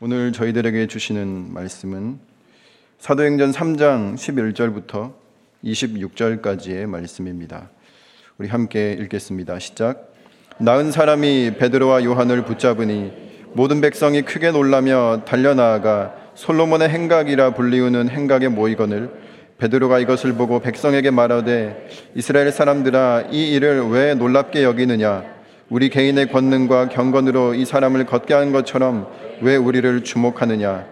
오늘 저희들에게 주시는 말씀은 사도행전 3장 11절부터 26절까지의 말씀입니다. 우리 함께 읽겠습니다. 시작. 나은 사람이 베드로와 요한을 붙잡으니 모든 백성이 크게 놀라며 달려나아가 솔로몬의 행각이라 불리우는 행각에 모이거늘 베드로가 이것을 보고 백성에게 말하되 이스라엘 사람들아 이 일을 왜 놀랍게 여기느냐 우리 개인의 권능과 경건으로 이 사람을 걷게 한 것처럼 왜 우리를 주목하느냐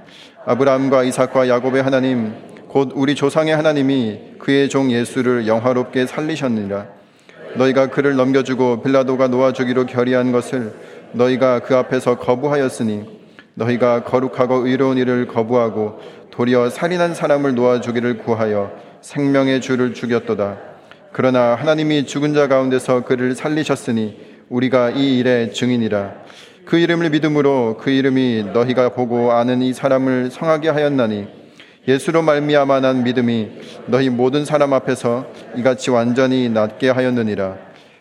아브라함과 이삭과 야곱의 하나님 곧 우리 조상의 하나님이 그의 종 예수를 영화롭게 살리셨느니라 너희가 그를 넘겨주고 빌라도가 놓아주기로 결의한 것을 너희가 그 앞에서 거부하였으니 너희가 거룩하고 의로운 일을 거부하고 도리어 살인한 사람을 놓아주기를 구하여 생명의 주를 죽였도다. 그러나 하나님이 죽은 자 가운데서 그를 살리셨으니 우리가 이 일의 증인이라. 그 이름을 믿음으로 그 이름이 너희가 보고 아는 이 사람을 성하게 하였나니 예수로 말미암아 난 믿음이 너희 모든 사람 앞에서 이같이 완전히 낫게 하였느니라.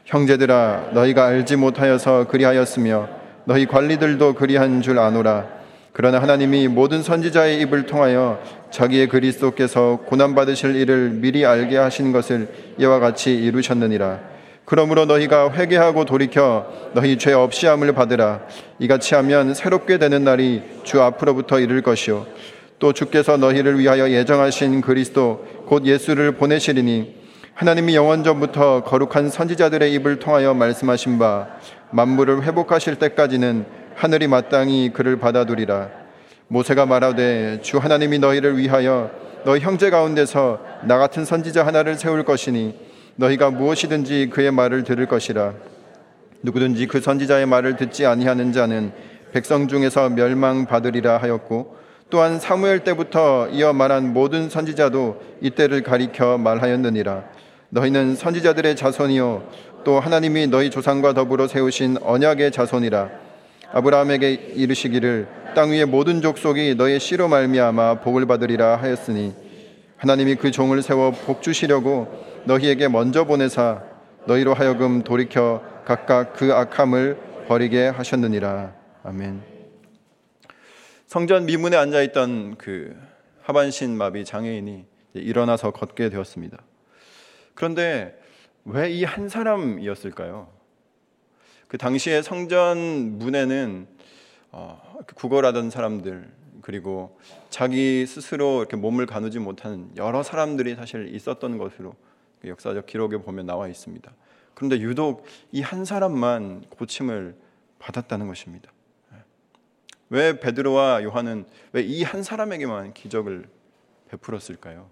형제들아 너희가 알지 못하여서 그리하였으며 너희 관리들도 그리한 줄 아노라. 그러나 하나님이 모든 선지자의 입을 통하여 자기의 그리스도께서 고난 받으실 일을 미리 알게 하신 것을 이와 같이 이루셨느니라. 그러므로 너희가 회개하고 돌이켜 너희 죄 없이 함을 받으라. 이같이 하면 새롭게 되는 날이 주 앞으로부터 이를 것이요. 또 주께서 너희를 위하여 예정하신 그리스도 곧 예수를 보내시리니 하나님이 영원 전부터 거룩한 선지자들의 입을 통하여 말씀하신 바 만물을 회복하실 때까지는 하늘이 마땅히 그를 받아두리라. 모세가 말하되 주 하나님이 너희를 위하여 너희 형제 가운데서 나 같은 선지자 하나를 세울 것이니 너희가 무엇이든지 그의 말을 들을 것이라. 누구든지 그 선지자의 말을 듣지 아니하는 자는 백성 중에서 멸망받으리라 하였고 또한 사무엘 때부터 이어 말한 모든 선지자도 이때를 가리켜 말하였느니라. 너희는 선지자들의 자손이요 또 하나님이 너희 조상과 더불어 세우신 언약의 자손이라. 아브라함에게 이르시기를 땅 위의 모든 족속이 너의 씨로 말미암아 복을 받으리라 하였으니 하나님이 그 종을 세워 복 주시려고 너희에게 먼저 보내사 너희로 하여금 돌이켜 각각 그 악함을 버리게 하셨느니라 아멘. 성전 미문에 앉아 있던 그 하반신 마비 장애인이 일어나서 걷게 되었습니다. 그런데 왜 이 한 사람이었을까요? 그 당시에 성전 문에는 어, 구걸하던 사람들 그리고 자기 스스로 이렇게 몸을 가누지 못하는 여러 사람들이 사실 있었던 것으로 그 역사적 기록에 보면 나와 있습니다. 그런데 유독 이 한 사람만 고침을 받았다는 것입니다. 왜 베드로와 요한은 왜 이 한 사람에게만 기적을 베풀었을까요?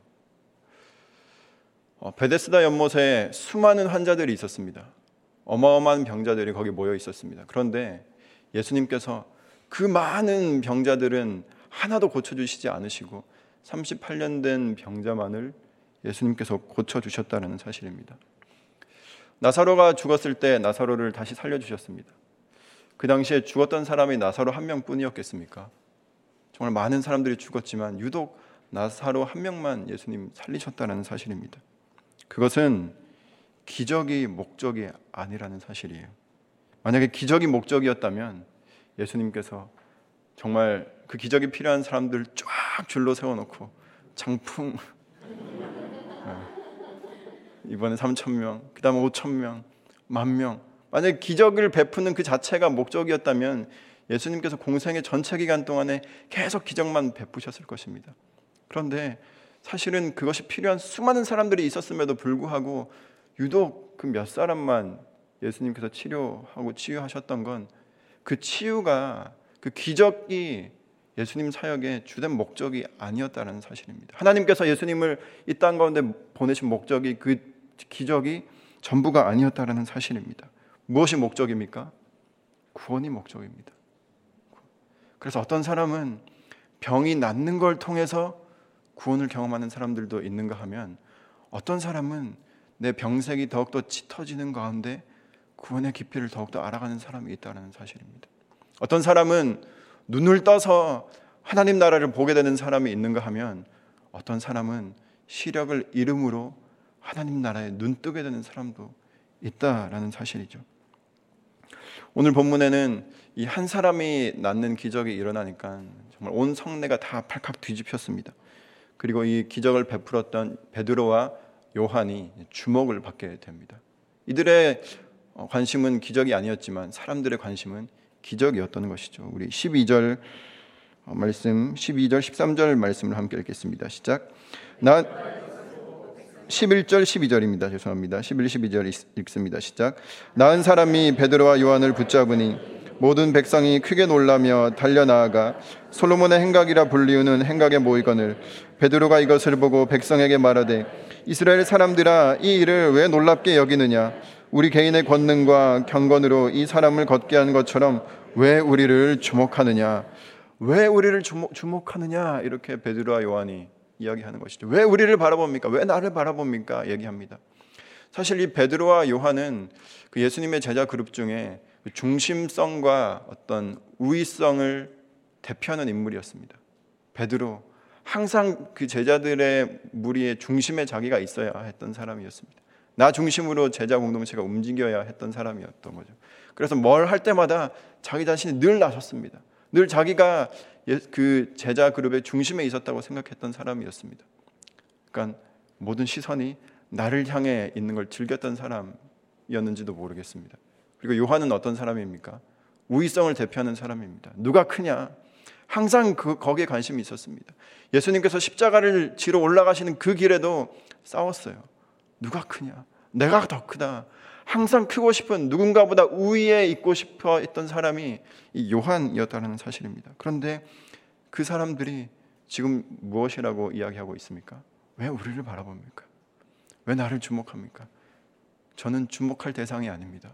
어, 베데스다 연못에 수많은 환자들이 있었습니다. 어마어마한 병자들이 거기 모여 있었습니다. 그런데 예수님께서 그 많은 병자들은 하나도 고쳐주시지 않으시고 38년 된 병자만을 예수님께서 고쳐주셨다는 사실입니다. 나사로가 죽었을 때 나사로를 다시 살려주셨습니다. 그 당시에 죽었던 사람이 나사로 한 명뿐이었겠습니까? 정말 많은 사람들이 죽었지만 유독 나사로 한 명만 예수님 살리셨다는 사실입니다. 그것은 기적이 목적이 아니라는 사실이에요. 만약에 기적이 목적이었다면 예수님께서 정말 그 기적이 필요한 사람들 쫙 줄로 세워놓고 장풍 네. 이번에 3천 명, 그다음에 5천 명, 만 명. 만약 기적을 베푸는 그 자체가 목적이었다면 예수님께서 공생의 전체 기간 동안에 계속 기적만 베푸셨을 것입니다. 그런데 사실은 그것이 필요한 수많은 사람들이 있었음에도 불구하고 유독 그 몇 사람만 예수님께서 치료하고 치유하셨던 건 그 치유가 그 기적이 예수님 사역의 주된 목적이 아니었다는 사실입니다. 하나님께서 예수님을 이 땅 가운데 보내신 목적이 그 기적이 전부가 아니었다는 사실입니다. 무엇이 목적입니까? 구원이 목적입니다. 그래서 어떤 사람은 병이 낫는 걸 통해서 구원을 경험하는 사람들도 있는가 하면 어떤 사람은 내 병색이 더욱더 짙어지는 가운데 구원의 깊이를 더욱더 알아가는 사람이 있다는 사실입니다. 어떤 사람은 눈을 떠서 하나님 나라를 보게 되는 사람이 있는가 하면 어떤 사람은 시력을 잃음으로 하나님 나라에 눈 뜨게 되는 사람도 있다라는 사실이죠. 오늘 본문에는 이 한 사람이 낳는 기적이 일어나니까 정말 온 성내가 다 팔칵 뒤집혔습니다. 그리고 이 기적을 베풀었던 베드로와 요한이 주목을 받게 됩니다. 이들의 관심은 기적이 아니었지만 사람들의 관심은 기적이었던 것이죠. 우리 12절 말씀 12절 13절 말씀을 함께 읽겠습니다. 시작. 나 11절 12절입니다. 죄송합니다. 11 12절 읽습니다. 시작. 나은 사람이 베드로와 요한을 붙잡으니 모든 백성이 크게 놀라며 달려 나아가 솔로몬의 행각이라 불리우는 행각에 모이거늘 베드로가 이것을 보고 백성에게 말하되 이스라엘 사람들아 이 일을 왜 놀랍게 여기느냐 우리 개인의 권능과 경건으로 이 사람을 걷게 한 것처럼 왜 우리를 주목하느냐 왜 우리를 주목, 주목 하느냐 이렇게 베드로와 요한이 이야기하는 것이죠. 왜 우리를 바라봅니까? 왜 나를 바라봅니까? 얘기합니다. 사실 이 베드로와 요한은 그 예수님의 제자 그룹 중에 그 중심성과 어떤 우위성을 대표하는 인물이었습니다. 베드로 항상 그 제자들의 무리의 중심에 자기가 있어야 했던 사람이었습니다. 나 중심으로 제자 공동체가 움직여야 했던 사람이었던 거죠. 그래서 뭘 할 때마다 자기 자신이 늘 나섰습니다. 늘 자기가 예, 그 제자 그룹의 중심에 있었다고 생각했던 사람이었습니다. 그러니까 모든 시선이 나를 향해 있는 걸 즐겼던 사람이었는지도 모르겠습니다. 그리고 요한은 어떤 사람입니까? 우위성을 대표하는 사람입니다. 누가 크냐? 항상 그 거기에 관심이 있었습니다. 예수님께서 십자가를 지러 올라가시는 그 길에도 싸웠어요. 누가 크냐? 내가 더 크다. 항상 크고 싶은 누군가보다 우위에 있고 싶어 했던 사람이 이 요한이었다는 사실입니다. 그런데 그 사람들이 지금 무엇이라고 이야기하고 있습니까? 왜 우리를 바라봅니까? 왜 나를 주목합니까? 저는 주목할 대상이 아닙니다.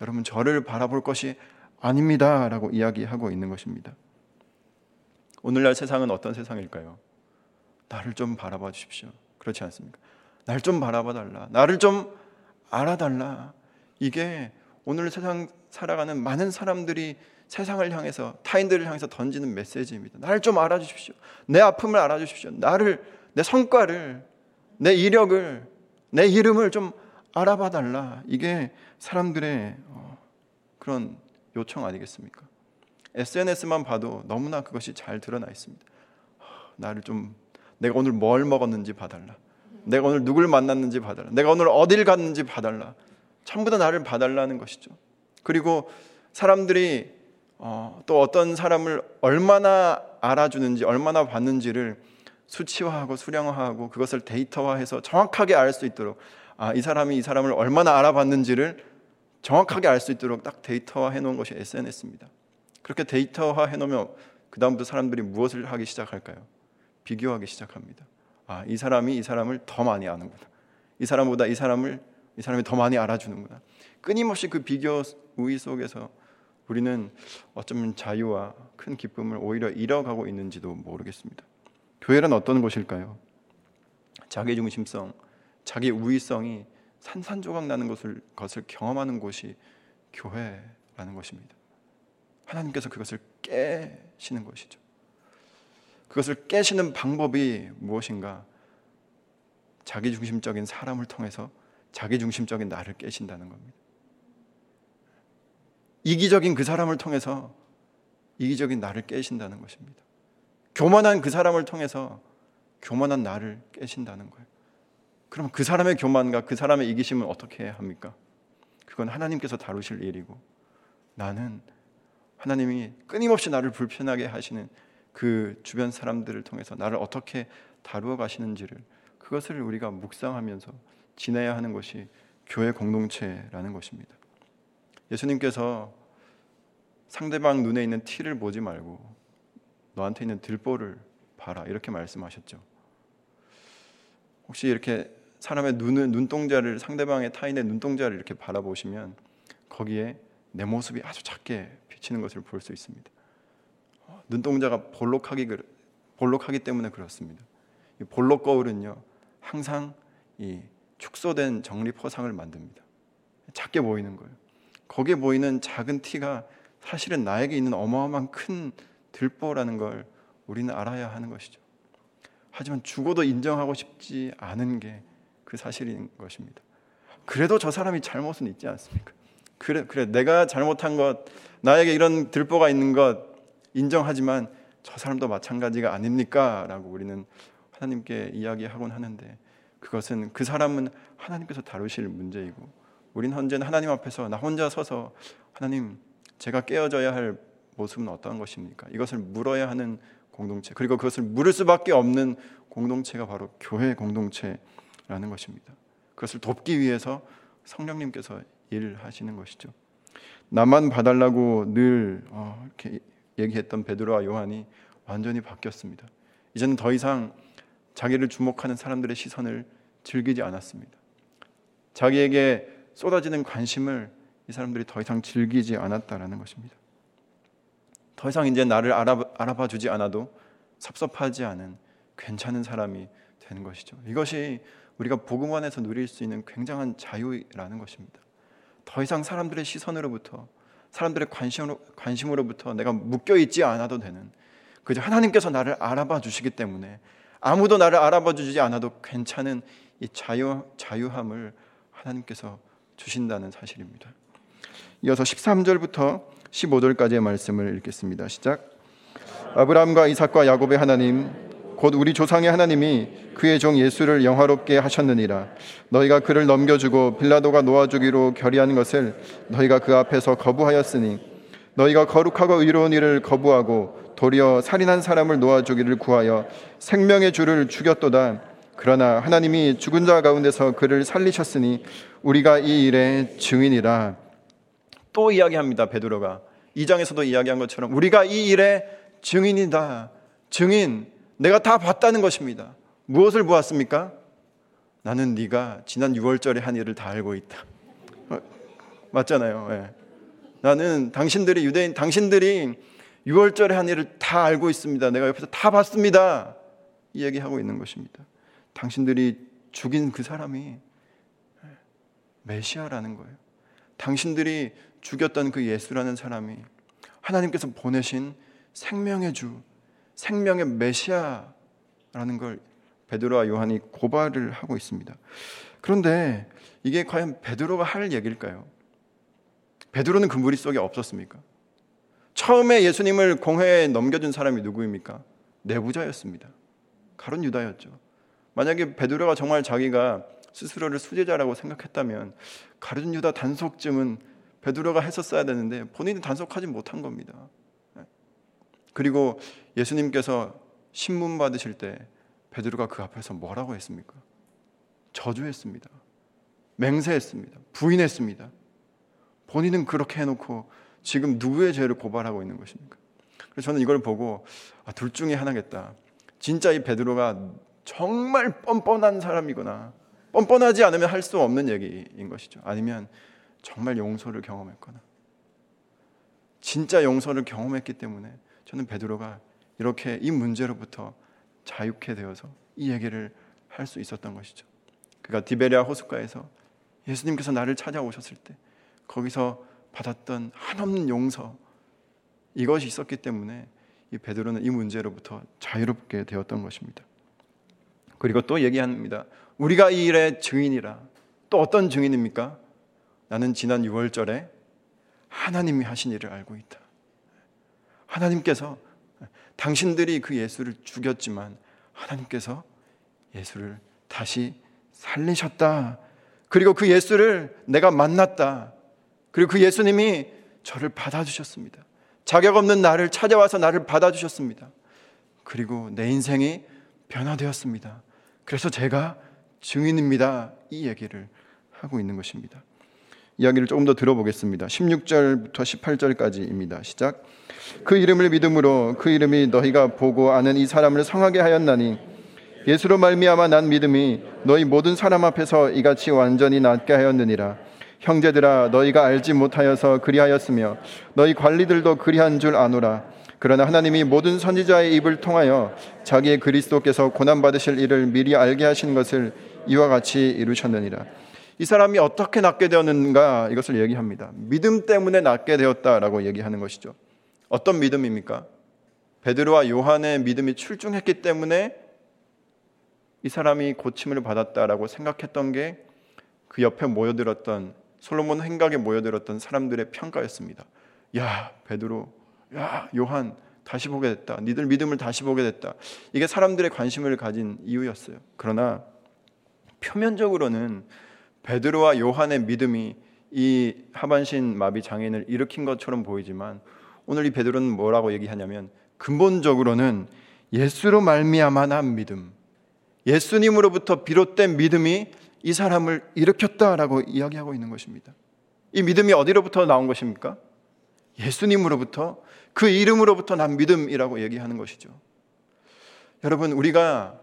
여러분 저를 바라볼 것이 아닙니다라고 이야기하고 있는 것입니다. 오늘날 세상은 어떤 세상일까요? 나를 좀 바라봐 주십시오. 그렇지 않습니까? 날 좀 바라봐 달라. 나를 좀 알아달라. 이게 오늘 세상 살아가는 많은 사람들이 세상을 향해서 타인들을 향해서 던지는 메시지입니다. 나를 좀 알아주십시오. 내 아픔을 알아주십시오. 나를 내 성과를 내 이력을 내 이름을 좀 알아봐 달라. 이게 사람들의 어, 그런 요청 아니겠습니까? SNS만 봐도 너무나 그것이 잘 드러나 있습니다. 나를 좀 내가 오늘 뭘 먹었는지 봐달라. 내가 오늘 누굴 만났는지 봐달라. 내가 오늘 어딜 갔는지 봐달라. 전부 다 나를 봐달라는 것이죠. 그리고 사람들이 어, 또 어떤 사람을 얼마나 알아주는지, 얼마나 봤는지를 수치화하고 수량화하고 그것을 데이터화해서 정확하게 알 수 있도록 아, 이 사람이 이 사람을 얼마나 알아봤는지를 정확하게 알 수 있도록 딱 데이터화 해 놓은 것이 SNS입니다. 그렇게 데이터화 해 놓으면 그 다음부터 사람들이 무엇을 하기 시작할까요? 비교하기 시작합니다. 아, 이 사람이 이 사람을 더 많이 아는구나. 이 사람보다 이 사람을 이 사람이 더 많이 알아주는구나. 끊임없이 그 비교 우위 속에서 우리는 어쩌면 자유와 큰 기쁨을 오히려 잃어가고 있는지도 모르겠습니다. 교회란 어떤 곳일까요? 자기 중심성, 자기 우위성이 산산조각 나는 것을, 것을 경험하는 곳이 교회라는 것입니다. 하나님께서 그것을 깨시는 것이죠. 그것을 깨시는 방법이 무엇인가? 자기 중심적인 사람을 통해서 자기 중심적인 나를 깨신다는 겁니다. 이기적인 그 사람을 통해서 이기적인 나를 깨신다는 것입니다. 교만한 그 사람을 통해서 교만한 나를 깨신다는 거예요. 그럼 그 사람의 교만과 그 사람의 이기심은 어떻게 합니까? 그건 하나님께서 다루실 일이고 나는 하나님이 끊임없이 나를 불편하게 하시는 그 주변 사람들을 통해서 나를 어떻게 다루어 가시는지를 그것을 우리가 묵상하면서 지내야 하는 것이 교회 공동체라는 것입니다. 예수님께서 상대방 눈에 있는 티를 보지 말고 너한테 있는 들보를 봐라 이렇게 말씀하셨죠. 혹시 이렇게 사람의 눈을 눈동자를 상대방의 타인의 눈동자를 이렇게 바라보시면 거기에 내 모습이 아주 작게 비치는 것을 볼 수 있습니다. 눈동자가 볼록하기 볼록하기 때문에 그렇습니다. 볼록 거울은요 항상 이 축소된 정립 허상을 만듭니다. 작게 보이는 거예요. 거기에 보이는 작은 티가 사실은 나에게 있는 어마어마한 큰 들보라는 걸 우리는 알아야 하는 것이죠. 하지만 죽어도 인정하고 싶지 않은 게 그 사실인 것입니다. 그래도 저 사람이 잘못은 있지 않습니까? 그래 그래 내가 잘못한 것 나에게 이런 들보가 있는 것 인정하지만 저 사람도 마찬가지가 아닙니까? 라고 우리는 하나님께 이야기하곤 하는데 그것은 그 사람은 하나님께서 다루실 문제이고 우리는 언제나 하나님 앞에서 나 혼자 서서 하나님 제가 깨어져야 할 모습은 어떠한 것입니까? 이것을 물어야 하는 공동체 그리고 그것을 물을 수밖에 없는 공동체가 바로 교회 공동체라는 것입니다. 그것을 돕기 위해서 성령님께서 일하시는 것이죠. 나만 봐달라고 늘 어, 이렇게 얘기했던 베드로와 요한이 완전히 바뀌었습니다. 이제는 더 이상 자기를 주목하는 사람들의 시선을 즐기지 않았습니다. 자기에게 쏟아지는 관심을 이 사람들이 더 이상 즐기지 않았다라는 것입니다. 더 이상 이제 나를 알아봐, 알아봐 주지 않아도 섭섭하지 않은 괜찮은 사람이 되는 것이죠. 이것이 우리가 복음 안에서 누릴 수 있는 굉장한 자유라는 것입니다. 더 이상 사람들의 시선으로부터 사람들의 관심으로, 관심으로 부터 내가 묶여 있지 않아도 되는 그저 하나님께서 나를 알아봐 주시기 때문에 아무도 나를 알아봐 주지 않아도 괜찮은 이 자유 자유함을 하나님께서 주신다는 사실입니다. 이어서 13절부터 15절까지의 말씀을 읽겠습니다. 시작. 아브라함과 이삭과 야곱의 하나님 곧 우리 조상의 하나님이 그의 종 예수를 영화롭게 하셨느니라. 너희가 그를 넘겨주고 빌라도가 놓아주기로 결의한 것을 너희가 그 앞에서 거부하였으니 너희가 거룩하고 의로운 일을 거부하고 도리어 살인한 사람을 놓아주기를 구하여 생명의 주를 죽였도다. 그러나 하나님이 죽은 자 가운데서 그를 살리셨으니 우리가 이 일의 증인이라. 또 이야기합니다 베드로가. 2장에서도 이야기한 것처럼 우리가 이 일의 증인이다. 증인 내가 다 봤다는 것입니다. 무엇을 보았습니까? 나는 네가 지난 6월절에 한 일을 다 알고 있다. 어, 맞잖아요. 예. 나는 당신들이 유대인 당신들이 6월절에 한 일을 다 알고 있습니다. 내가 옆에서 다 봤습니다. 이 얘기하고 있는 것입니다. 당신들이 죽인 그 사람이 예, 메시아라는 거예요. 당신들이 죽였던 그 예수라는 사람이 하나님께서 보내신 생명의 주, 생명의 메시아라는 걸 베드로와 요한이 고발을 하고 있습니다. 그런데 이게 과연 베드로가 할 얘기일까요? 베드로는 그 무리 속에 없었습니까? 처음에 예수님을 공회에 넘겨준 사람이 누구입니까? 내부자였습니다. 가론 유다였죠. 만약에 베드로가 정말 자기가 스스로를 수제자라고 생각했다면 가론 유다 단속증은 베드로가 했었어야 되는데 본인이 단속하지 못한 겁니다. 그리고 예수님께서 신문 받으실 때 베드로가 그 앞에서 뭐라고 했습니까? 저주했습니다. 맹세했습니다. 부인했습니다. 본인은 그렇게 해놓고 지금 누구의 죄를 고발하고 있는 것입니까? 그래서 저는 이걸 보고 아, 둘 중에 하나겠다. 진짜 이 베드로가 정말 뻔뻔한 사람이거나 뻔뻔하지 않으면 할 수 없는 얘기인 것이죠. 아니면 정말 용서를 경험했거나 진짜 용서를 경험했기 때문에 저는 베드로가 이렇게 이 문제로부터 자유케 되어서 이 얘기를 할 수 있었던 것이죠. 그가 디베리아 호숫가에서 예수님께서 나를 찾아오셨을 때 거기서 받았던 한없는 용서 이것이 있었기 때문에 이 베드로는 이 문제로부터 자유롭게 되었던 것입니다. 그리고 또 얘기합니다. 우리가 이 일의 증인이라. 또 어떤 증인입니까? 나는 지난 6월절에 하나님이 하신 일을 알고 있다. 하나님께서 당신들이 그 예수를 죽였지만 하나님께서 예수를 다시 살리셨다. 그리고 그 예수를 내가 만났다. 그리고 그 예수님이 저를 받아주셨습니다. 자격 없는 나를 찾아와서 나를 받아주셨습니다. 그리고 내 인생이 변화되었습니다. 그래서 제가 증인입니다. 이 얘기를 하고 있는 것입니다. 이야기를 조금 더 들어보겠습니다. 16절부터 18절까지입니다. 시작. 그 이름을 믿음으로 그 이름이 너희가 보고 아는 이 사람을 성하게 하였나니 예수로 말미암아 난 믿음이 너희 모든 사람 앞에서 이같이 완전히 낫게 하였느니라. 형제들아 너희가 알지 못하여서 그리하였으며 너희 관리들도 그리한 줄 아노라. 그러나 하나님이 모든 선지자의 입을 통하여 자기의 그리스도께서 고난 받으실 일을 미리 알게 하신 것을 이와 같이 이루셨느니라. 이 사람이 어떻게 낫게 되었는가 이것을 얘기합니다. 믿음 때문에 낫게 되었다라고 얘기하는 것이죠. 어떤 믿음입니까? 베드로와 요한의 믿음이 출중했기 때문에 이 사람이 고침을 받았다라고 생각했던 게 그 옆에 모여들었던 솔로몬 행각에 모여들었던 사람들의 평가였습니다. 야, 베드로, 야, 요한 다시 보게 됐다. 니들 믿음을 다시 보게 됐다. 이게 사람들의 관심을 가진 이유였어요. 그러나 표면적으로는 베드로와 요한의 믿음이 이 하반신 마비 장애인을 일으킨 것처럼 보이지만 오늘 이 베드로는 뭐라고 얘기하냐면 근본적으로는 예수로 말미암아 난 믿음, 예수님으로부터 비롯된 믿음이 이 사람을 일으켰다라고 이야기하고 있는 것입니다. 이 믿음이 어디로부터 나온 것입니까? 예수님으로부터 그 이름으로부터 난 믿음이라고 얘기하는 것이죠. 여러분, 우리가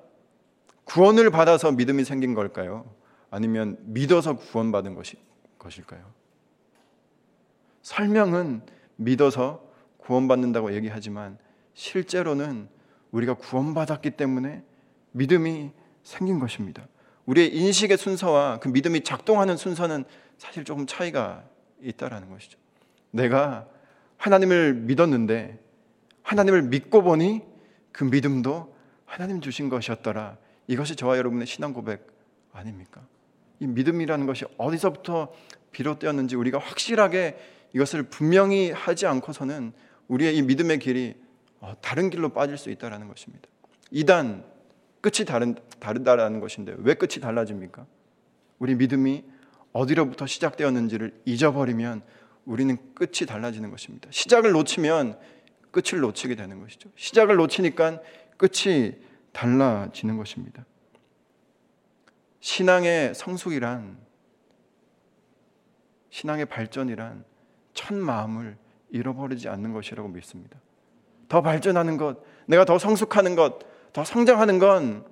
구원을 받아서 믿음이 생긴 걸까요? 아니면 믿어서 구원받은 것이, 것일까요? 설명은 믿어서 구원받는다고 얘기하지만 실제로는 우리가 구원받았기 때문에 믿음이 생긴 것입니다. 우리의 인식의 순서와 그 믿음이 작동하는 순서는 사실 조금 차이가 있다라는 것이죠. 내가 하나님을 믿었는데 하나님을 믿고 보니 그 믿음도 하나님 주신 것이었더라. 이것이 저와 여러분의 신앙 고백 아닙니까? 이 믿음이라는 것이 어디서부터 비롯되었는지 우리가 확실하게 이것을 분명히 하지 않고서는 우리의 이 믿음의 길이 어, 다른 길로 빠질 수 있다라는 것입니다. 이단 끝이 다른 다르다라는 것인데 왜 끝이 달라집니까? 우리 믿음이 어디로부터 시작되었는지를 잊어버리면 우리는 끝이 달라지는 것입니다. 시작을 놓치면 끝을 놓치게 되는 것이죠. 시작을 놓치니까 끝이 달라지는 것입니다. 신앙의 성숙이란 신앙의 발전이란 첫 마음을 잃어버리지 않는 것이라고 믿습니다. 더 발전하는 것, 내가 더 성숙하는 것, 더 성장하는 건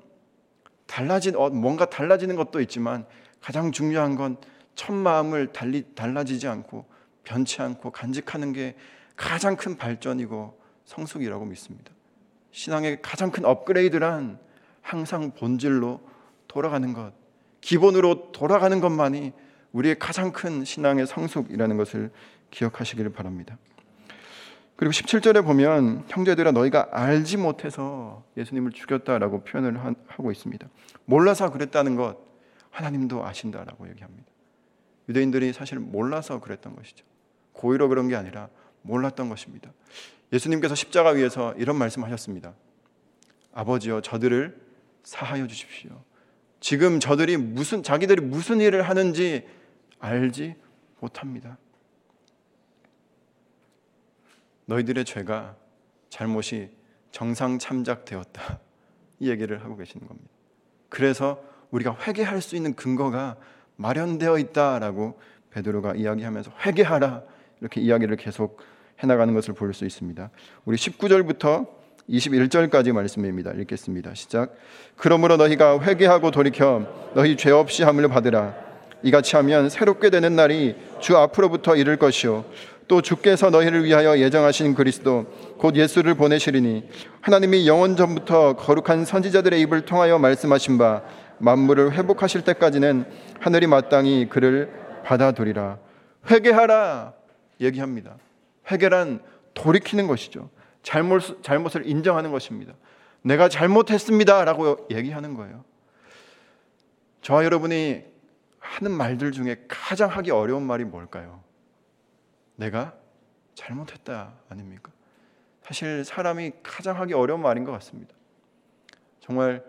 달라진 어, 뭔가 달라지는 것도 있지만 가장 중요한 건 첫 마음을 달리, 달라지지 않고 변치 않고 간직하는 게 가장 큰 발전이고 성숙이라고 믿습니다. 신앙의 가장 큰 업그레이드란 항상 본질로 돌아가는 것, 기본으로 돌아가는 것만이 우리의 가장 큰 신앙의 성숙이라는 것을 기억하시기를 바랍니다. 그리고 17절에 보면 형제들아 너희가 알지 못해서 예수님을 죽였다라고 표현을 하고 있습니다. 몰라서 그랬다는 것 하나님도 아신다라고 얘기합니다. 유대인들이 사실 몰라서 그랬던 것이죠. 고의로 그런 게 아니라 몰랐던 것입니다. 예수님께서 십자가 위에서 이런 말씀하셨습니다. 아버지여 저들을 사하여 주십시오. 지금 저들이 무슨 자기들이 무슨 일을 하는지 알지 못합니다. 너희들의 죄가 잘못이 정상 참작되었다. 이 얘기를 하고 계시는 겁니다. 그래서 우리가 회개할 수 있는 근거가 마련되어 있다라고 베드로가 이야기하면서 회개하라 이렇게 이야기를 계속 해나가는 것을 볼 수 있습니다. 우리 19절부터 21절까지 말씀입니다. 읽겠습니다. 시작. 그러므로 너희가 회개하고 돌이켜 너희 죄 없이 함을 받으라. 이같이 하면 새롭게 되는 날이 주 앞으로부터 이를 것이요 또 주께서 너희를 위하여 예정하신 그리스도 곧 예수를 보내시리니 하나님이 영원 전부터 거룩한 선지자들의 입을 통하여 말씀하신 바 만물을 회복하실 때까지는 하늘이 마땅히 그를 받아들이라 회개하라 얘기합니다. 회개란 돌이키는 것이죠. 잘못 잘못을 인정하는 것입니다. 내가 잘못했습니다 라고 얘기하는 거예요. 저와 여러분이 하는 말들 중에 가장 하기 어려운 말이 뭘까요? 내가 잘못했다 아닙니까? 사실 사람이 가장 하기 어려운 말인 것 같습니다. 정말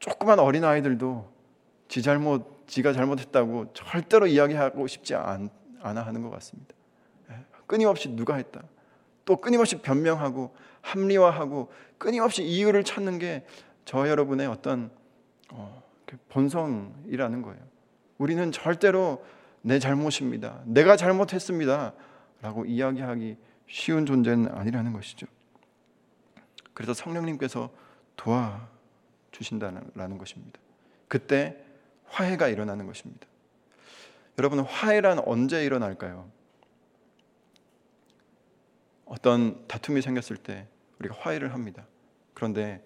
조그만 어린 아이들도 지 잘못, 지가 잘못했다고 절대로 이야기하고 싶지 않, 아 하는 것 같습니다. 예, 끊임없이 누가 했다. 또 끊임없이 변명하고 합리화하고 끊임없이 이유를 찾는 게 저 여러분의 어떤 어, 그 본성이라는 거예요. 우리는 절대로 내 잘못입니다. 내가 잘못했습니다. 라고 이야기하기 쉬운 존재는 아니라는 것이죠. 그래서 성령님께서 도와주신다는 것입니다. 그때 화해가 일어나는 것입니다. 여러분, 화해란 언제 일어날까요? 어떤 다툼이 생겼을 때 우리가 화해를 합니다. 그런데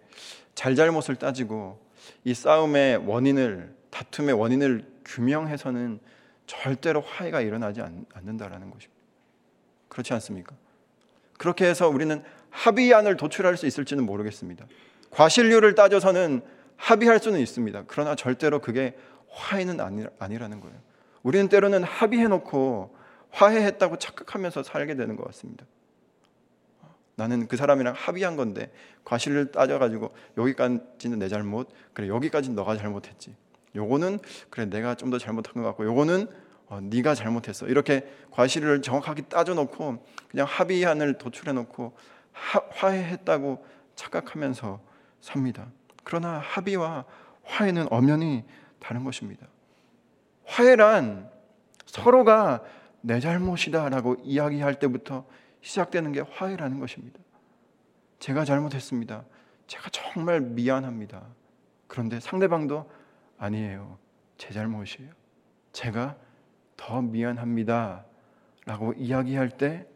잘잘못을 따지고 이 싸움의 원인을, 다툼의 원인을 규명해서는 절대로 화해가 일어나지 않는다라는 것입니다. 그렇지 않습니까? 그렇게 해서 우리는 합의안을 도출할 수 있을지는 모르겠습니다. 과실률을 따져서는 합의할 수는 있습니다. 그러나 절대로 그게 화해는 아니, 라는 거예요. 우리는 때로는 합의해놓고 화해했다고 착각하면서 살게 되는 것 같습니다. 나는 그 사람이랑 합의한 건데 과실을 따져가지고 여기까지는 내 잘못, 그래 여기까지는 너가 잘못했지. 요거는 그래 내가 좀 더 잘못한 것 같고 요거는 어, 네가 잘못했어. 이렇게 과실을 정확하게 따져놓고 그냥 합의안을 도출해놓고 하, 화해했다고 착각하면서 삽니다. 그러나 합의와 화해는 엄연히 다른 것입니다. 화해란 서로가 내 잘못이다라고 이야기할 때부터 시작되는 게 화해라는 것입니다. 제가 잘못했습니다. 제가 정말 미안합니다. 그런데 상대방도 아니에요. 제 잘못이에요. 제가 더 미안합니다. 라고 이야기할 때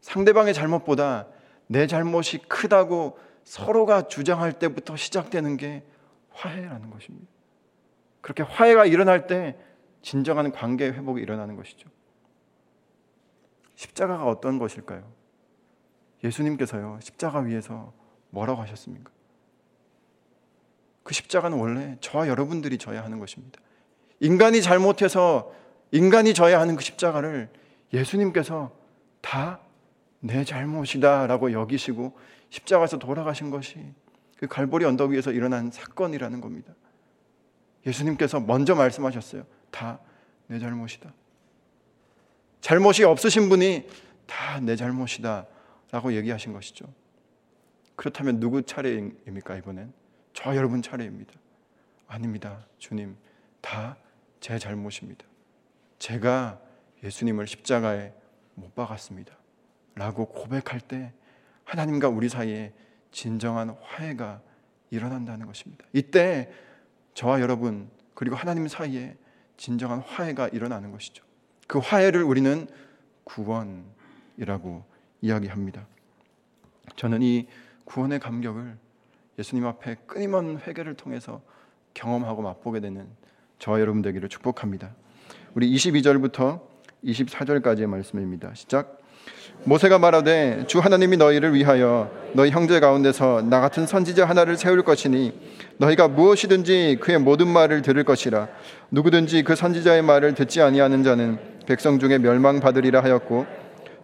상대방의 잘못보다 내 잘못이 크다고 서로가 주장할 때부터 시작되는 게 화해라는 것입니다. 그렇게 화해가 일어날 때 진정한 관계 회복이 일어나는 것이죠. 십자가가 어떤 것일까요? 예수님께서요, 십자가 위에서 뭐라고 하셨습니까? 그 십자가는 원래 저와 여러분들이 져야 하는 것입니다. 인간이 잘못해서 인간이 져야 하는 그 십자가를 예수님께서 다 내 잘못이다라고 여기시고 십자가에서 돌아가신 것이 그 갈보리 언덕 위에서 일어난 사건이라는 겁니다. 예수님께서 먼저 말씀하셨어요. 다 내 잘못이다. 잘못이 없으신 분이 다 내 잘못이다. 라고 얘기하신 것이죠. 그렇다면 누구 차례입니까, 이번엔? 저 여러분 차례입니다. 아닙니다. 주님, 다 제 잘못입니다. 제가 예수님을 십자가에 못 박았습니다. 라고 고백할 때 하나님과 우리 사이에 진정한 화해가 일어난다는 것입니다. 이때 저와 여러분 그리고 하나님 사이에 진정한 화해가 일어나는 것이죠. 그 화해를 우리는 구원이라고 이야기합니다. 저는 이 구원의 감격을 예수님 앞에 끊임없는 회개를 통해서 경험하고 맛보게 되는 저와 여러분 되기를 축복합니다. 우리 22절부터 24절까지의 말씀입니다. 시작. 모세가 말하되 주 하나님이 너희를 위하여 너희 형제 가운데서 나 같은 선지자 하나를 세울 것이니 너희가 무엇이든지 그의 모든 말을 들을 것이라 누구든지 그 선지자의 말을 듣지 아니하는 자는 백성 중에 멸망받으리라 하였고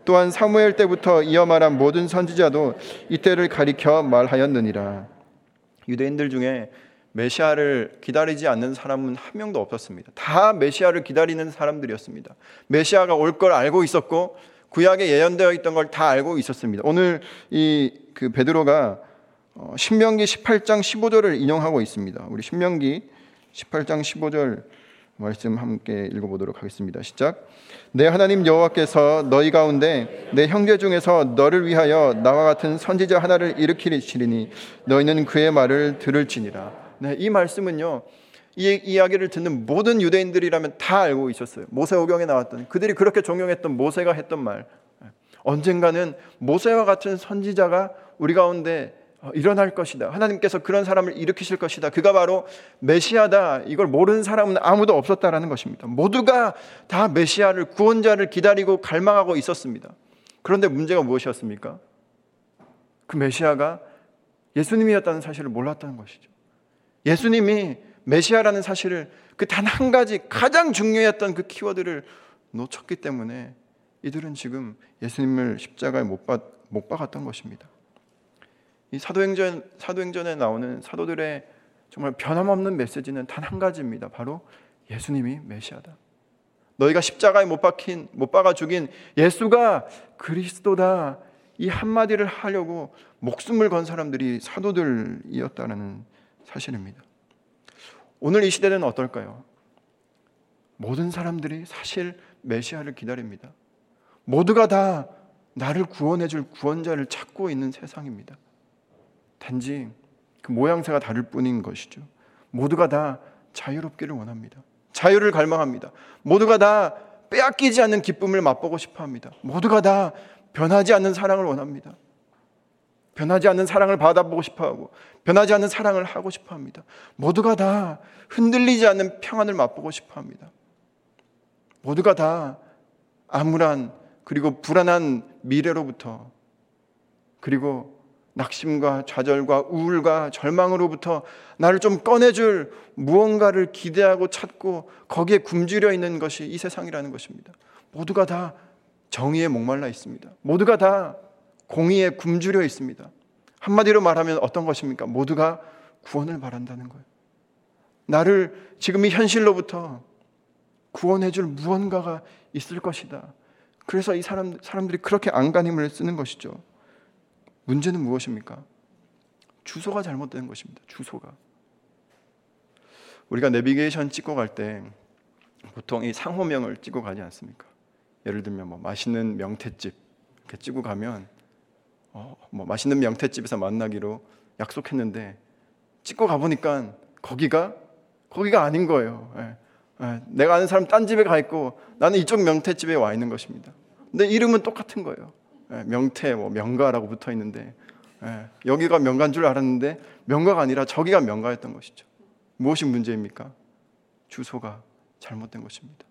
또한 사무엘 때부터 이어 말한 모든 선지자도 이때를 가리켜 말하였느니라 유대인들 중에 메시아를 기다리지 않는 사람은 한 명도 없었습니다. 다 메시아를 기다리는 사람들이었습니다. 메시아가 올 걸 알고 있었고 구약에 예언되어 있던 걸 다 알고 있었습니다. 오늘 이 그 베드로가 어, 신명기 18장 15절을 인용하고 있습니다. 우리 신명기 18장 15절 말씀 함께 읽어보도록 하겠습니다. 시작. 내 하나님 여호와께서 너희 가운데 내 형제 중에서 너를 위하여 나와 같은 선지자 하나를 일으키리니 너희는 그의 말을 들을지니라. 네, 이 말씀은요. 이 이야기를 듣는 모든 유대인들이라면 다 알고 있었어요. 모세오경에 나왔던 그들이 그렇게 존경했던 모세가 했던 말. 언젠가는 모세와 같은 선지자가 우리 가운데 어, 일어날 것이다. 하나님께서 그런 사람을 일으키실 것이다. 그가 바로 메시아다. 이걸 모르는 사람은 아무도 없었다라는 것입니다. 모두가 다 메시아를 구원자를 기다리고 갈망하고 있었습니다. 그런데 문제가 무엇이었습니까? 그 메시아가 예수님이었다는 사실을 몰랐다는 것이죠. 예수님이 메시아라는 사실을 그 단 한 가지 가장 중요했던 그 키워드를 놓쳤기 때문에 이들은 지금 예수님을 십자가에 못, 박, 못 박았던 것입니다. 이 사도행전 사도행전에 나오는 사도들의 정말 변함없는 메시지는 단 한 가지입니다. 바로 예수님이 메시아다. 너희가 십자가에 못 박힌 못 박아 죽인 예수가 그리스도다. 이 한마디를 하려고 목숨을 건 사람들이 사도들이었다는 사실입니다. 오늘 이 시대는 어떨까요? 모든 사람들이 사실 메시아를 기다립니다. 모두가 다 나를 구원해 줄 구원자를 찾고 있는 세상입니다. 단지 그 모양새가 다를 뿐인 것이죠. 모두가 다 자유롭기를 원합니다. 자유를 갈망합니다. 모두가 다 빼앗기지 않는 기쁨을 맛보고 싶어 합니다. 모두가 다 변하지 않는 사랑을 원합니다. 변하지 않는 사랑을 받아보고 싶어 하고, 변하지 않는 사랑을 하고 싶어 합니다. 모두가 다 흔들리지 않는 평안을 맛보고 싶어 합니다. 모두가 다 암울한 그리고 불안한 미래로부터 그리고 낙심과 좌절과 우울과 절망으로부터 나를 좀 꺼내줄 무언가를 기대하고 찾고 거기에 굶주려 있는 것이 이 세상이라는 것입니다. 모두가 다 정의에 목말라 있습니다. 모두가 다 공의에 굶주려 있습니다. 한마디로 말하면 어떤 것입니까? 모두가 구원을 바란다는 거예요. 나를 지금 이 현실로부터 구원해줄 무언가가 있을 것이다. 그래서 이 사람, 사람들이 그렇게 안간힘을 쓰는 것이죠. 문제는 무엇입니까? 주소가 잘못된 것입니다. 주소가. 우리가 내비게이션 찍고 갈 때 보통 이 상호명을 찍고 가지 않습니까? 예를 들면 뭐 맛있는 명태집 이렇게 찍고 가면 어, 뭐 맛있는 명태집에서 만나기로 약속했는데 찍고 가보니까 거기가 거기가 아닌 거예요. 예. 예. 내가 아는 사람 딴 집에 가 있고 나는 이쪽 명태집에 와 있는 것입니다. 근데 이름은 똑같은 거예요. 예. 명태, 뭐 명가라고 붙어 있는데 예. 여기가 명가인 줄 알았는데 명가가 아니라 저기가 명가였던 것이죠. 무엇이 문제입니까? 주소가 잘못된 것입니다.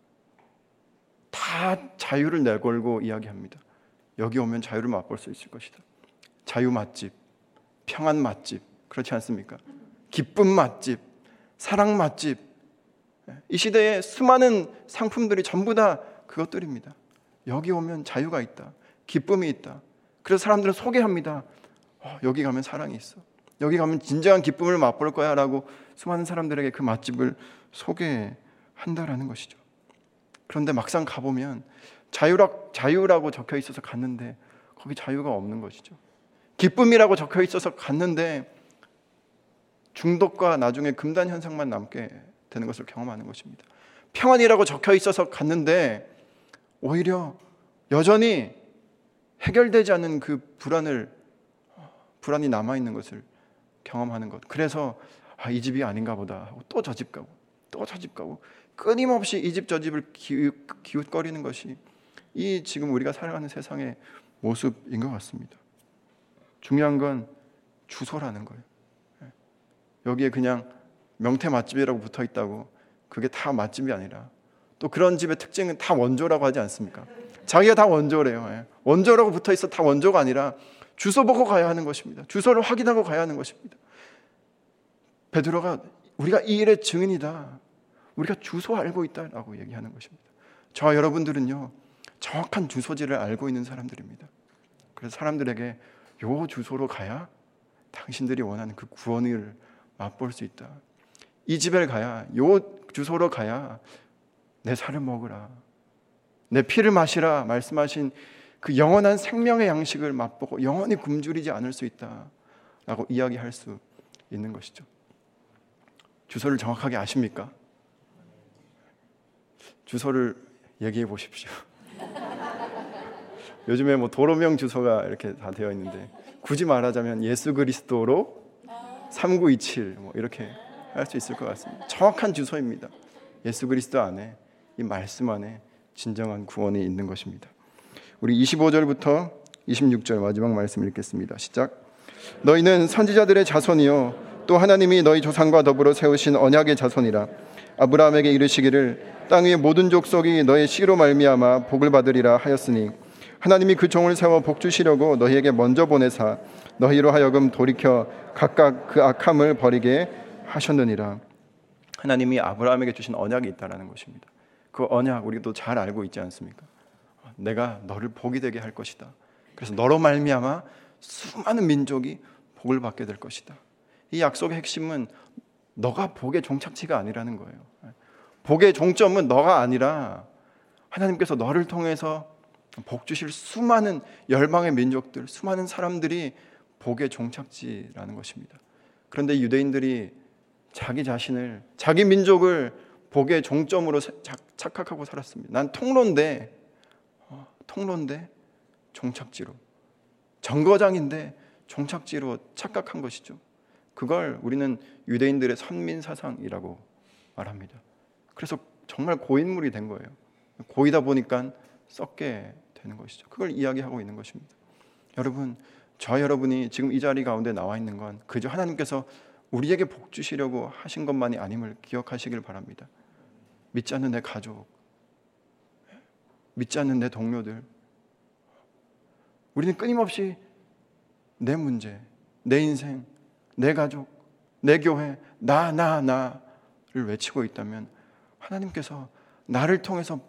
다 자유를 내걸고 이야기합니다. 여기 오면 자유를 맛볼 수 있을 것이다. 자유 맛집, 평안 맛집, 그렇지 않습니까? 기쁨 맛집, 사랑 맛집. 이 시대에 수많은 상품들이 전부 다 그것들입니다. 여기 오면 자유가 있다. 기쁨이 있다. 그래서 사람들은 소개합니다. 어, 여기 가면 사랑이 있어. 여기 가면 진정한 기쁨을 맛볼 거야 라고 수많은 사람들에게 그 맛집을 소개한다라는 것이죠. 그런데 막상 가보면 자유라, 자유라고 적혀 있어서 갔는데 거기 자유가 없는 것이죠. 기쁨이라고 적혀 있어서 갔는데 중독과 나중에 금단 현상만 남게 되는 것을 경험하는 것입니다. 평안이라고 적혀 있어서 갔는데 오히려 여전히 해결되지 않는 그 불안을 불안이 남아 있는 것을 경험하는 것. 그래서 아, 이 집이 아닌가 보다 하고 또 저 집 가고 또 저 집 가고 끊임없이 이 집 저 집을 기웃, 기웃거리는 것이 이 지금 우리가 살아가는 세상의 모습인 것 같습니다. 중요한 건 주소라는 거예요. 예. 여기에 그냥 명태 맛집이라고 붙어 있다고 그게 다 맛집이 아니라 또 그런 집의 특징은 다 원조라고 하지 않습니까? 자기가 다 원조래요. 예. 원조라고 붙어 있어 다 원조가 아니라 주소 보고 가야 하는 것입니다. 주소를 확인하고 가야 하는 것입니다. 베드로가 우리가 이 일의 증인이다. 우리가 주소 알고 있다라고 얘기하는 것입니다. 저와 여러분들은요 정확한 주소지를 알고 있는 사람들입니다. 그래서 사람들에게 요 주소로 가야 당신들이 원하는 그 구원을 맛볼 수 있다. 이 집에 가야 요 주소로 가야 내 살을 먹으라. 내 피를 마시라 말씀하신 그 영원한 생명의 양식을 맛보고 영원히 굶주리지 않을 수 있다라고 이야기할 수 있는 것이죠. 주소를 정확하게 아십니까? 주소를 얘기해 보십시오. 요즘에 뭐 도로명 주소가 이렇게 다 되어 있는데 굳이 말하자면 예수 그리스도로 3927 뭐 이렇게 할 수 있을 것 같습니다. 정확한 주소입니다. 예수 그리스도 안에 이 말씀 안에 진정한 구원이 있는 것입니다. 우리 25절부터 26절 마지막 말씀 읽겠습니다. 시작. 너희는 선지자들의 자손이요 또 하나님이 너희 조상과 더불어 세우신 언약의 자손이라 아브라함에게 이르시기를 땅 위의 모든 족속이 너의 씨로 말미암아 복을 받으리라 하였으니 하나님이 그 종을 세워 복 주시려고 너희에게 먼저 보내사 너희로 하여금 돌이켜 각각 그 악함을 버리게 하셨느니라. 하나님이 아브라함에게 주신 언약이 있다라는 것입니다. 그 언약 우리도 잘 알고 있지 않습니까? 내가 너를 복이 되게 할 것이다. 그래서 너로 말미암아 수많은 민족이 복을 받게 될 것이다. 이 약속의 핵심은 너가 복의 종착지가 아니라는 거예요. 복의 종점은 너가 아니라 하나님께서 너를 통해서 복 주실 수많은 열방의 민족들, 수많은 사람들이 복의 종착지라는 것입니다. 그런데 유대인들이 자기 자신을, 자기 민족을 복의 종점으로 착각하고 살았습니다. 난 통로인데, 어, 통로인데 종착지로, 정거장인데 종착지로 착각한 것이죠. 그걸 우리는 유대인들의 선민 사상이라고 말합니다. 그래서 정말 고인물이 된 거예요. 고이다 보니까 썩게 되는 것이죠. 그걸 이야기하고 있는 것입니다. 여러분, 저 여러분이 지금 이 자리 가운데 나와 있는 건 그저 하나님께서 우리에게 복 주시려고 하신 것만이 아님을 기억하시길 바랍니다. 믿지 않는 내 가족, 믿지 않는 내 동료들, 우리는 끊임없이 내 문제, 내 인생, 내 가족, 내 교회, 나, 나, 나를 외치고 있다면 하나님께서 나를 통해서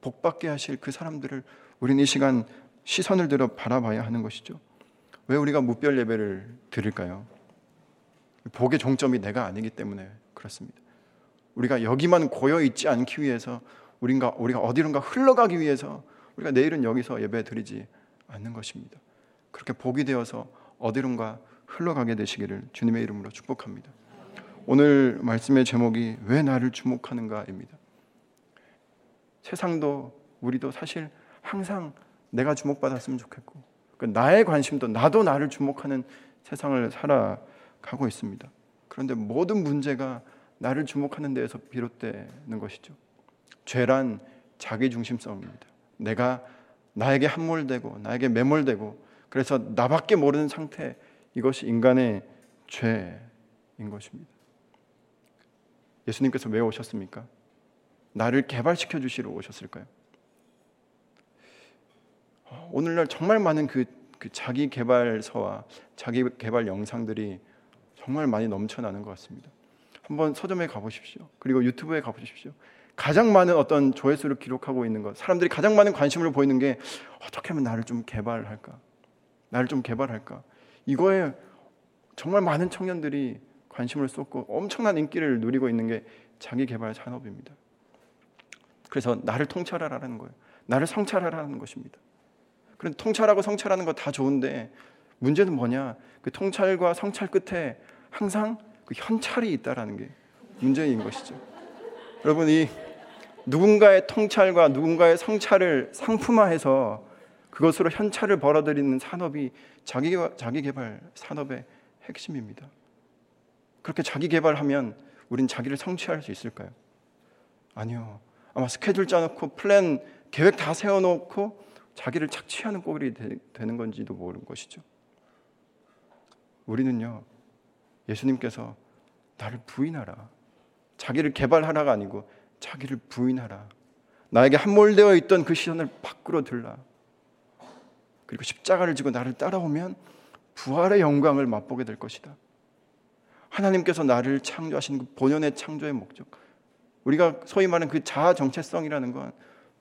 복받게 하실 그 사람들을 우리는 이 시간 시선을 들어 바라봐야 하는 것이죠. 왜 우리가 무별 예배를 드릴까요? 복의 종점이 내가 아니기 때문에 그렇습니다. 우리가 여기만 고여 있지 않기 위해서 우리가 우리가 어디론가 흘러가기 위해서 우리가 내일은 여기서 예배 드리지 않는 것입니다. 그렇게 복이 되어서 어디론가 흘러가게 되시기를 주님의 이름으로 축복합니다. 오늘 말씀의 제목이 왜 나를 주목하는가입니다. 세상도 우리도 사실 항상 내가 주목받았으면 좋겠고 그 나의 관심도 나도 나를 주목하는 세상을 살아가고 있습니다. 그런데 모든 문제가 나를 주목하는 데에서 비롯되는 것이죠. 죄란 자기 중심성입니다. 내가 나에게 함몰되고 나에게 매몰되고 그래서 나밖에 모르는 상태 이것이 인간의 죄인 것입니다. 예수님께서 왜 오셨습니까? 나를 개발시켜 주시러 오셨을까요? 오늘날 정말 많은 그, 그 자기 개발서와 자기 개발 영상들이 정말 많이 넘쳐나는 것 같습니다. 한번 서점에 가보십시오. 그리고 유튜브에 가보십시오. 가장 많은 어떤 조회수를 기록하고 있는 것, 사람들이 가장 많은 관심을 보이는 게 어떻게 하면 나를 좀 개발할까? 나를 좀 개발할까? 이거에 정말 많은 청년들이 관심을 쏟고 엄청난 인기를 누리고 있는 게 자기 개발 산업입니다. 그래서 나를 통찰하라는 거예요. 나를 성찰하라는 것입니다. 그런 통찰하고 성찰하는 거 다 좋은데 문제는 뭐냐? 그 통찰과 성찰 끝에 항상 그 현찰이 있다라는 게 문제인 것이죠. 여러분 이 누군가의 통찰과 누군가의 성찰을 상품화해서 그것으로 현찰을 벌어들이는 산업이 자기 자기 개발 산업의 핵심입니다. 그렇게 자기 개발하면 우린 자기를 성취할 수 있을까요? 아니요. 아마 스케줄 짜놓고 플랜 계획 다 세워놓고 자기를 착취하는 꼴이 되, 는 건지도 모르는 것이죠. 우리는요 예수님께서 나를 부인하라. 자기를 개발하라가 아니고 자기를 부인하라. 나에게 함몰되어 있던 그 시선을 밖으로 들라. 그리고 십자가를 지고 나를 따라오면 부활의 영광을 맛보게 될 것이다. 하나님께서 나를 창조하신 그 본연의 창조의 목적. 우리가 소위 말하는 그 자아 정체성이라는 건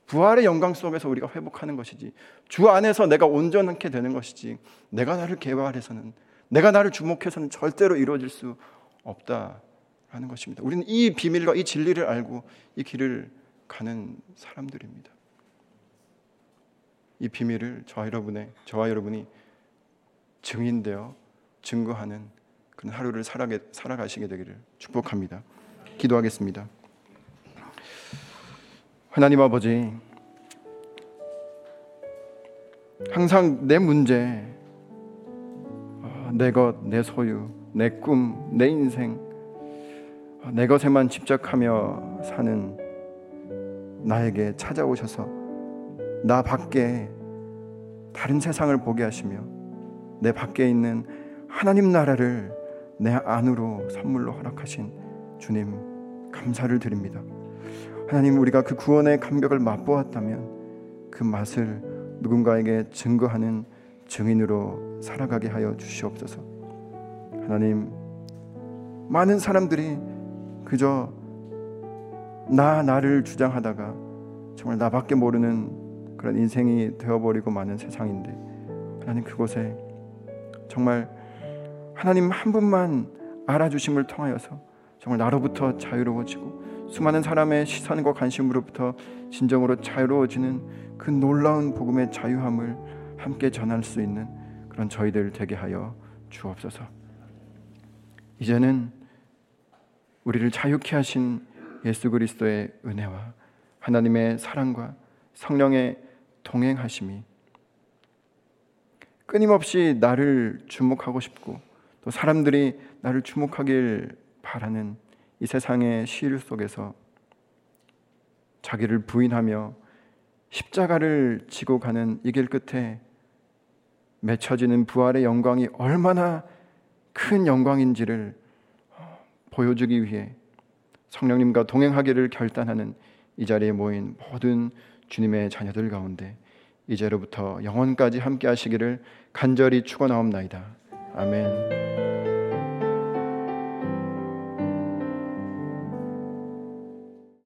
부활의 영광 속에서 우리가 회복하는 것이지 주 안에서 내가 온전하게 되는 것이지 내가 나를 개발해서는 내가 나를 주목해서는 절대로 이루어질 수 없다라는 것입니다. 우리는 이 비밀과 이 진리를 알고 이 길을 가는 사람들입니다. 이 비밀을 저와 여러분의 저와 여러분이 증인되어 증거하는 그런 하루를 살아게, 살아가시게 되기를 축복합니다. 기도하겠습니다. 하나님 아버지, 항상 내 문제, 어, 내 것, 내 소유, 내 꿈, 내 인생, 어, 내 것에만 집착하며 사는 나에게 찾아오셔서 나 밖에 다른 세상을 보게 하시며 내 밖에 있는 하나님 나라를 내 안으로 선물로 허락하신 주님 감사를 드립니다. 하나님 우리가 그 구원의 감격을 맛보았다면 그 맛을 누군가에게 증거하는 증인으로 살아가게 하여 주시옵소서. 하나님 많은 사람들이 그저 나 나를 주장하다가 정말 나밖에 모르는 그런 인생이 되어버리고 마는 세상인데 하나님 그곳에 정말 하나님 한 분만 알아주심을 통하여서 정말 나로부터 자유로워지고 수많은 사람의 시선과 관심으로부터 진정으로 자유로워지는 그 놀라운 복음의 자유함을 함께 전할 수 있는 그런 저희들 되게 하여 주옵소서. 이제는 우리를 자유케 하신 예수 그리스도의 은혜와 하나님의 사랑과 성령의 동행하심이 끊임없이 나를 주목하고 싶고 또 사람들이 나를 주목하길 바라는 이 세상의 시일 속에서 자기를 부인하며 십자가를 지고 가는 이 길 끝에 맺혀지는 부활의 영광이 얼마나 큰 영광인지를 보여주기 위해 성령님과 동행하기를 결단하는 이 자리에 모인 모든 주님의 자녀들 가운데 이제로부터 영원까지 함께 하시기를 간절히 축원하옵나이다. 아멘.